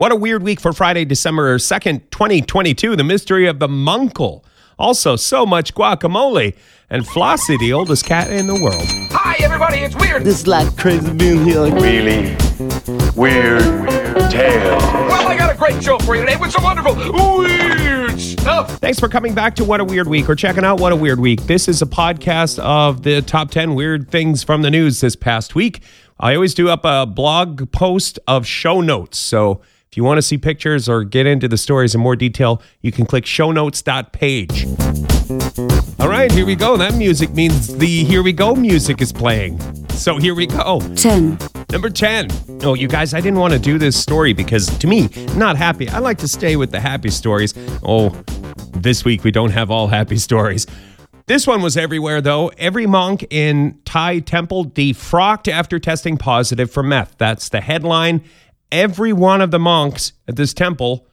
What a weird week for Friday, December 2nd, 2022. The mystery of the Munkle. Also, so much guacamole. And Flossie, the oldest cat in the world. Hi, everybody, it's weird. This is like crazy being here. Like, really weird weird tale. Well, I got a great show for you today with some wonderful weird stuff. Thanks for coming back to What a Weird Week or checking out What a Weird Week. This is a podcast of the top 10 weird things from the news this past week. I always do up a blog post of show notes. So if you want to see pictures or get into the stories in more detail, you can click show shownotes.page. All right, here we go. That music means the Here We Go music is playing. So here we go. 10, Number 10. Oh, you guys, I didn't want to do this story because to me, not happy. I like to stay with the happy stories. Oh, this week we don't have all happy stories. This one was everywhere, though. Every monk in Thai temple defrocked after testing positive for meth. That's the headline. Every one of the monks at this temple,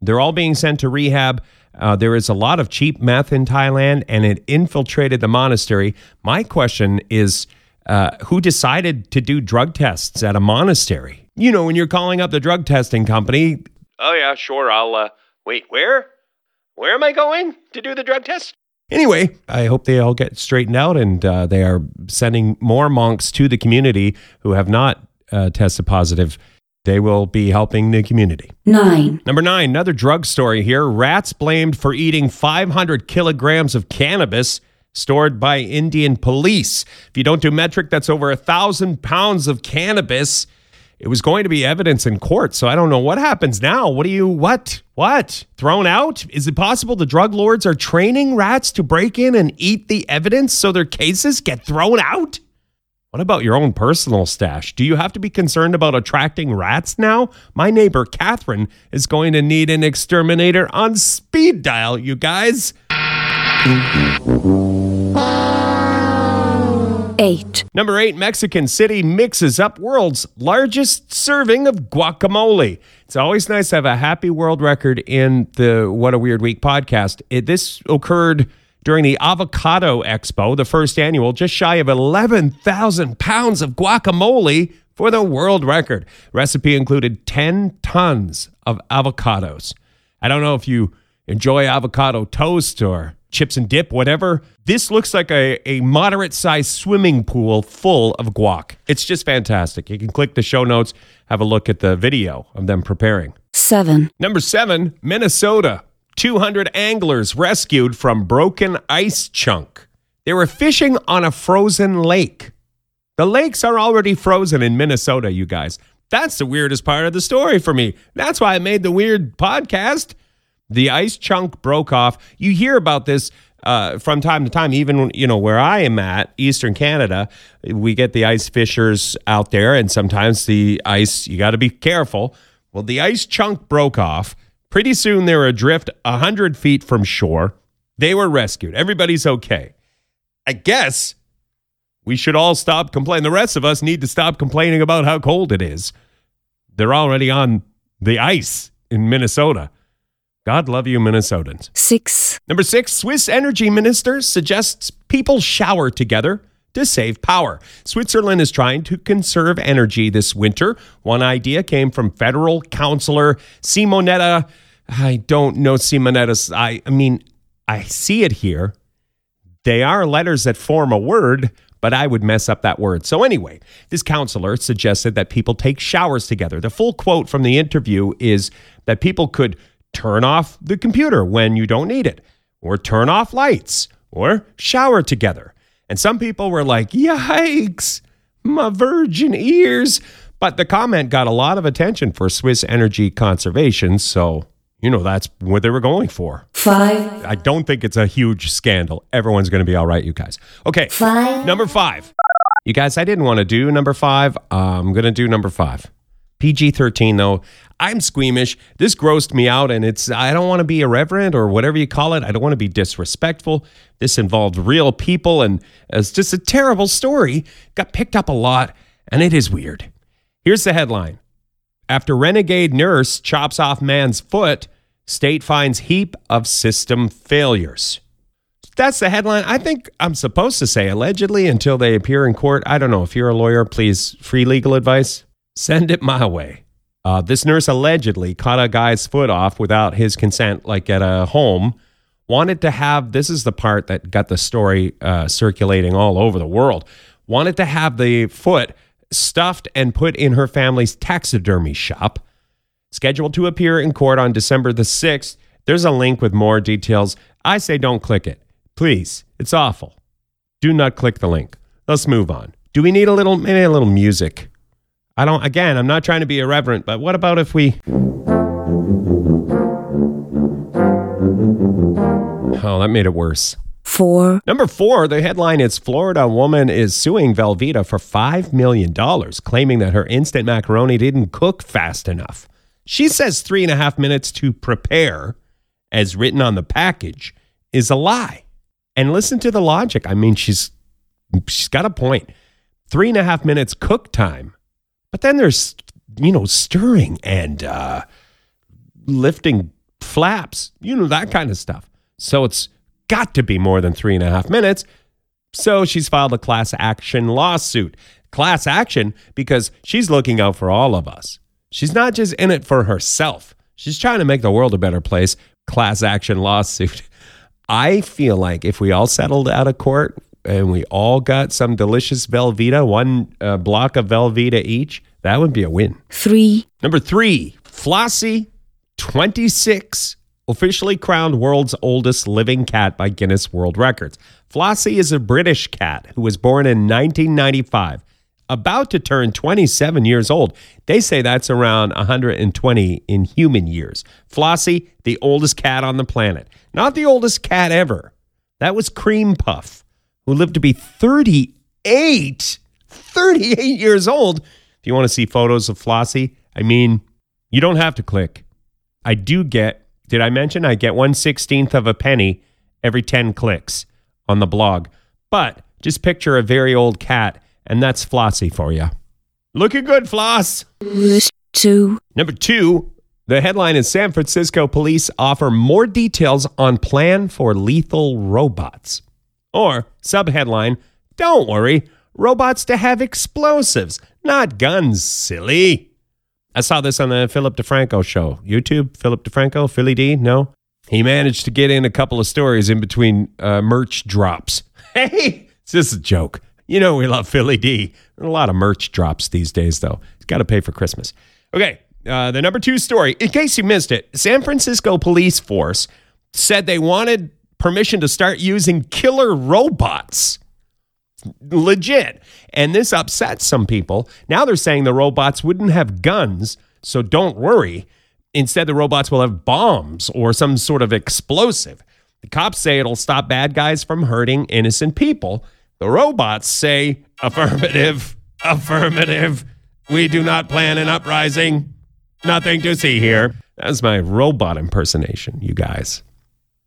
they're all being sent to rehab. Uh, there is a lot of cheap meth in Thailand, and it infiltrated the monastery. My question is uh, who decided to do drug tests at a monastery? You know, when you're calling up the drug testing company. Oh, yeah, sure. I'll, uh, wait, where? Where am I going to do the drug test? Anyway, I hope they all get straightened out and uh, they are sending more monks to the community who have not uh, tested positive. They will be helping the community. 9, Number nine, another drug story here. Rats blamed for eating 500 kilograms of cannabis stored by Indian police. If you don't do metric, that's over a thousand pounds of cannabis. It was going to be evidence in court, so I don't know what happens now. What do you, what, what? Thrown out? Is it possible the drug lords are training rats to break in and eat the evidence so their cases get thrown out? What about your own personal stash? Do you have to be concerned about attracting rats now? My neighbor Catherine is going to need an exterminator on speed dial, you guys. 8, Number eight, Mexican City mixes up world's largest serving of guacamole. It's always nice to have a happy world record in the What a Weird Week podcast. It, this occurred during the Avocado Expo, the first annual, just shy of 11,000 pounds of guacamole for the world record. Recipe included 10 tons of avocados. I don't know if you enjoy avocado toast or chips and dip, whatever. This looks like a, a moderate sized swimming pool full of guac. It's just fantastic. You can click the show notes, have a look at the video of them preparing. 7, Number seven, Minnesota. 200 anglers rescued from broken ice chunk. They were fishing on a frozen lake. The lakes are already frozen in Minnesota, you guys. That's the weirdest part of the story for me. That's why I made the weird podcast. The ice chunk broke off. You hear about this uh, from time to time, even you know where I am at, Eastern Canada. We get the ice fishers out there, and sometimes the ice you got to be careful. Well, the ice chunk broke off. Pretty soon they were adrift hundred feet from shore. They were rescued. Everybody's okay. I guess we should all stop complaining. The rest of us need to stop complaining about how cold it is. They're already on the ice in Minnesota. God love you, Minnesotans. 6, Number six, Swiss energy minister suggests people shower together to save power. Switzerland is trying to conserve energy this winter. One idea came from federal counselor Simonetta. I don't know Simonetta's. I, I mean, I see it here. They are letters that form a word, but I would mess up that word. So, anyway, this counselor suggested that people take showers together. The full quote from the interview is that people could turn off the computer when you don't need it, or turn off lights, or shower together. And some people were like, yikes, my virgin ears. But the comment got a lot of attention for Swiss energy conservation. So, you know, that's what they were going for. 5, I don't think it's a huge scandal. Everyone's going to be all right, you guys. Okay. Five. Number five. You guys, I didn't want to do number five. I'm going to do number five. PG 13, though. I'm squeamish. This grossed me out, and it's, I don't want to be irreverent or whatever you call it. I don't want to be disrespectful. This involved real people, and it's just a terrible story. Got picked up a lot, and it is weird. Here's the headline After renegade nurse chops off man's foot, state finds heap of system failures. That's the headline. I think I'm supposed to say allegedly until they appear in court. I don't know. If you're a lawyer, please, free legal advice, send it my way. Uh, this nurse allegedly cut a guy's foot off without his consent, like at a home. Wanted to have this is the part that got the story uh, circulating all over the world. Wanted to have the foot stuffed and put in her family's taxidermy shop. Scheduled to appear in court on December the 6th. There's a link with more details. I say don't click it. Please. It's awful. Do not click the link. Let's move on. Do we need a little, maybe a little music? I don't, again, I'm not trying to be irreverent, but what about if we. Oh, that made it worse. 4, Number four, the headline is Florida woman is suing Velveeta for $5 million, claiming that her instant macaroni didn't cook fast enough. She says three and a half minutes to prepare, as written on the package, is a lie. And listen to the logic. I mean, she's she's got a point. Three and a half minutes cook time. But then there's, you know, stirring and uh, lifting flaps, you know, that kind of stuff. So it's got to be more than three and a half minutes. So she's filed a class action lawsuit. Class action because she's looking out for all of us. She's not just in it for herself, she's trying to make the world a better place. Class action lawsuit. I feel like if we all settled out of court and we all got some delicious Velveeta, one uh, block of Velveeta each, that would be a win. 3, Number three, Flossie, 26, officially crowned world's oldest living cat by Guinness World Records. Flossie is a British cat who was born in 1995, about to turn 27 years old. They say that's around 120 in human years. Flossie, the oldest cat on the planet. Not the oldest cat ever. That was Cream Puff, who lived to be 38. 38 years old. If you want to see photos of Flossie, I mean, you don't have to click. I do get, did I mention I get 1 16th of a penny every 10 clicks on the blog? But just picture a very old cat, and that's Flossie for you. Looking good, Floss. 2, Number two, the headline is San Francisco police offer more details on plan for lethal robots. Or subheadline, don't worry, robots to have explosives, not guns, silly. I saw this on the Philip DeFranco show. YouTube, Philip DeFranco, Philly D, no? He managed to get in a couple of stories in between uh, merch drops. Hey, it's just a joke. You know we love Philly D. A lot of merch drops these days, though. He's got to pay for Christmas. Okay, uh, the number two story. In case you missed it, San Francisco police force said they wanted permission to start using killer robots. Legit. And this upsets some people. Now they're saying the robots wouldn't have guns, so don't worry. Instead, the robots will have bombs or some sort of explosive. The cops say it'll stop bad guys from hurting innocent people. The robots say, affirmative, affirmative. We do not plan an uprising. Nothing to see here. That's my robot impersonation, you guys.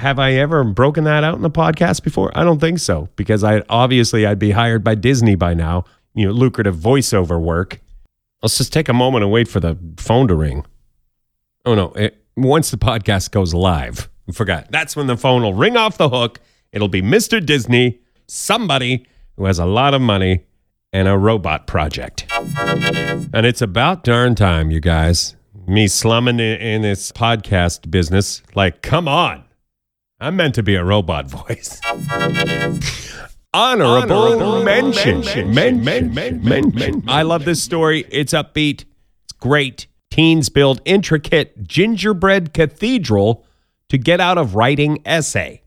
Have I ever broken that out in the podcast before? I don't think so, because I obviously I'd be hired by Disney by now. You know, lucrative voiceover work. Let's just take a moment and wait for the phone to ring. Oh no! It, once the podcast goes live, I forgot. That's when the phone will ring off the hook. It'll be Mr. Disney, somebody who has a lot of money and a robot project. And it's about darn time, you guys. Me slumming in, in this podcast business. Like, come on. I'm meant to be a robot voice. Honorable, mention. Mention. Mention. Mention. I love this story. It's upbeat. It's great. Teens build intricate gingerbread cathedral to get out of writing essay.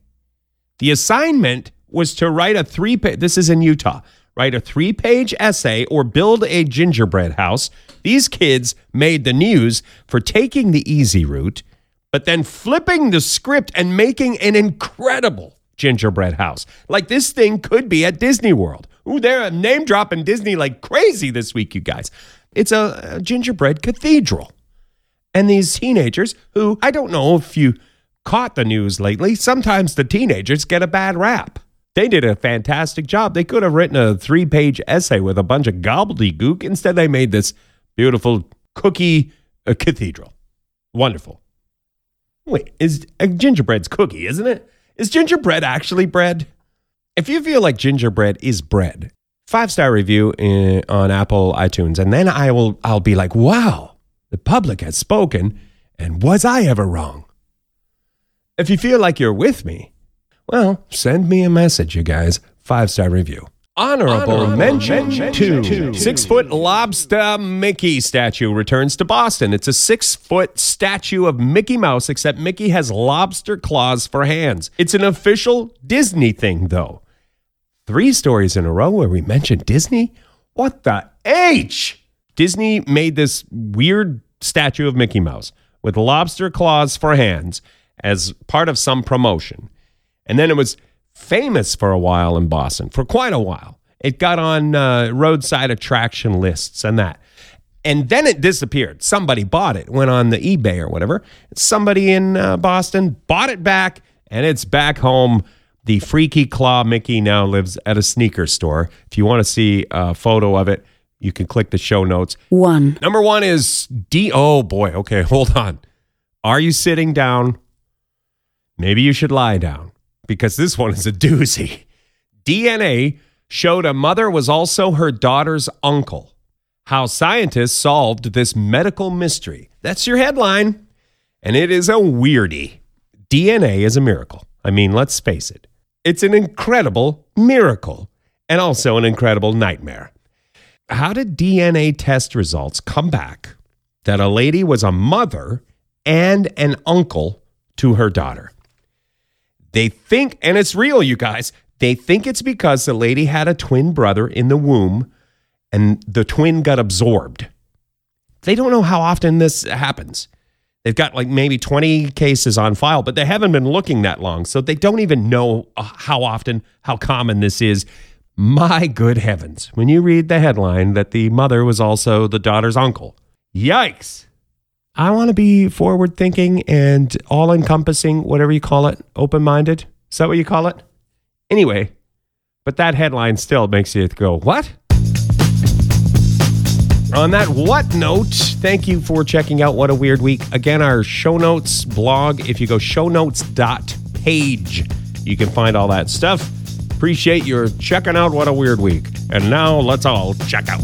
The assignment was to write a three page, this is in Utah, write a three page essay or build a gingerbread house. These kids made the news for taking the easy route, but then flipping the script and making an incredible gingerbread house. Like this thing could be at Disney World. Ooh, they're name dropping Disney like crazy this week, you guys. It's a, a gingerbread cathedral. And these teenagers, who I don't know if you caught the news lately, sometimes the teenagers get a bad rap. They did a fantastic job. They could have written a three page essay with a bunch of gobbledygook. Instead, they made this beautiful cookie uh, cathedral. Wonderful. Wait, is uh, gingerbread's cookie, isn't it? Is gingerbread actually bread? If you feel like gingerbread is bread, five star review in, on Apple iTunes, and then I will I'll be like, wow, The public has spoken, and was I ever wrong? If you feel like you're with me, well, send me a message, you guys. Five star review. Honorable, mention, two. Six foot lobster Mickey statue returns to Boston. It's a six foot statue of Mickey Mouse, except Mickey has lobster claws for hands. It's an official Disney thing, though. Three stories in a row where we mentioned Disney? What the H? Disney made this weird statue of Mickey Mouse with lobster claws for hands as part of some promotion. And then it was famous for a while in Boston, for quite a while. It got on uh, roadside attraction lists and that. And then it disappeared. Somebody bought it, went on the eBay or whatever. Somebody in uh, Boston bought it back, and it's back home. The Freaky Claw Mickey now lives at a sneaker store. If you want to see a photo of it, you can click the show notes. 1. Number one is D. Oh boy. Okay, hold on. Are you sitting down? Maybe you should lie down because this one is a doozy. DNA showed a mother was also her daughter's uncle. How scientists solved this medical mystery. That's your headline. And it is a weirdie. DNA is a miracle. I mean, let's face it. It's an incredible miracle and also an incredible nightmare. How did DNA test results come back that a lady was a mother and an uncle to her daughter? They think, and it's real, you guys, they think it's because the lady had a twin brother in the womb and the twin got absorbed. They don't know how often this happens. They've got like maybe 20 cases on file, but they haven't been looking that long. So they don't even know uh, how often, how common this is. My good heavens, when you read the headline that the mother was also the daughter's uncle, yikes. I want to be forward thinking and all encompassing, whatever you call it, open minded. Is that what you call it? Anyway, but that headline still makes you go, what? On that what note, thank you for checking out What a Weird Week. Again, our show notes blog, if you go shownotes.page, you can find all that stuff. Appreciate your checking out What a Weird Week. And now let's all check out.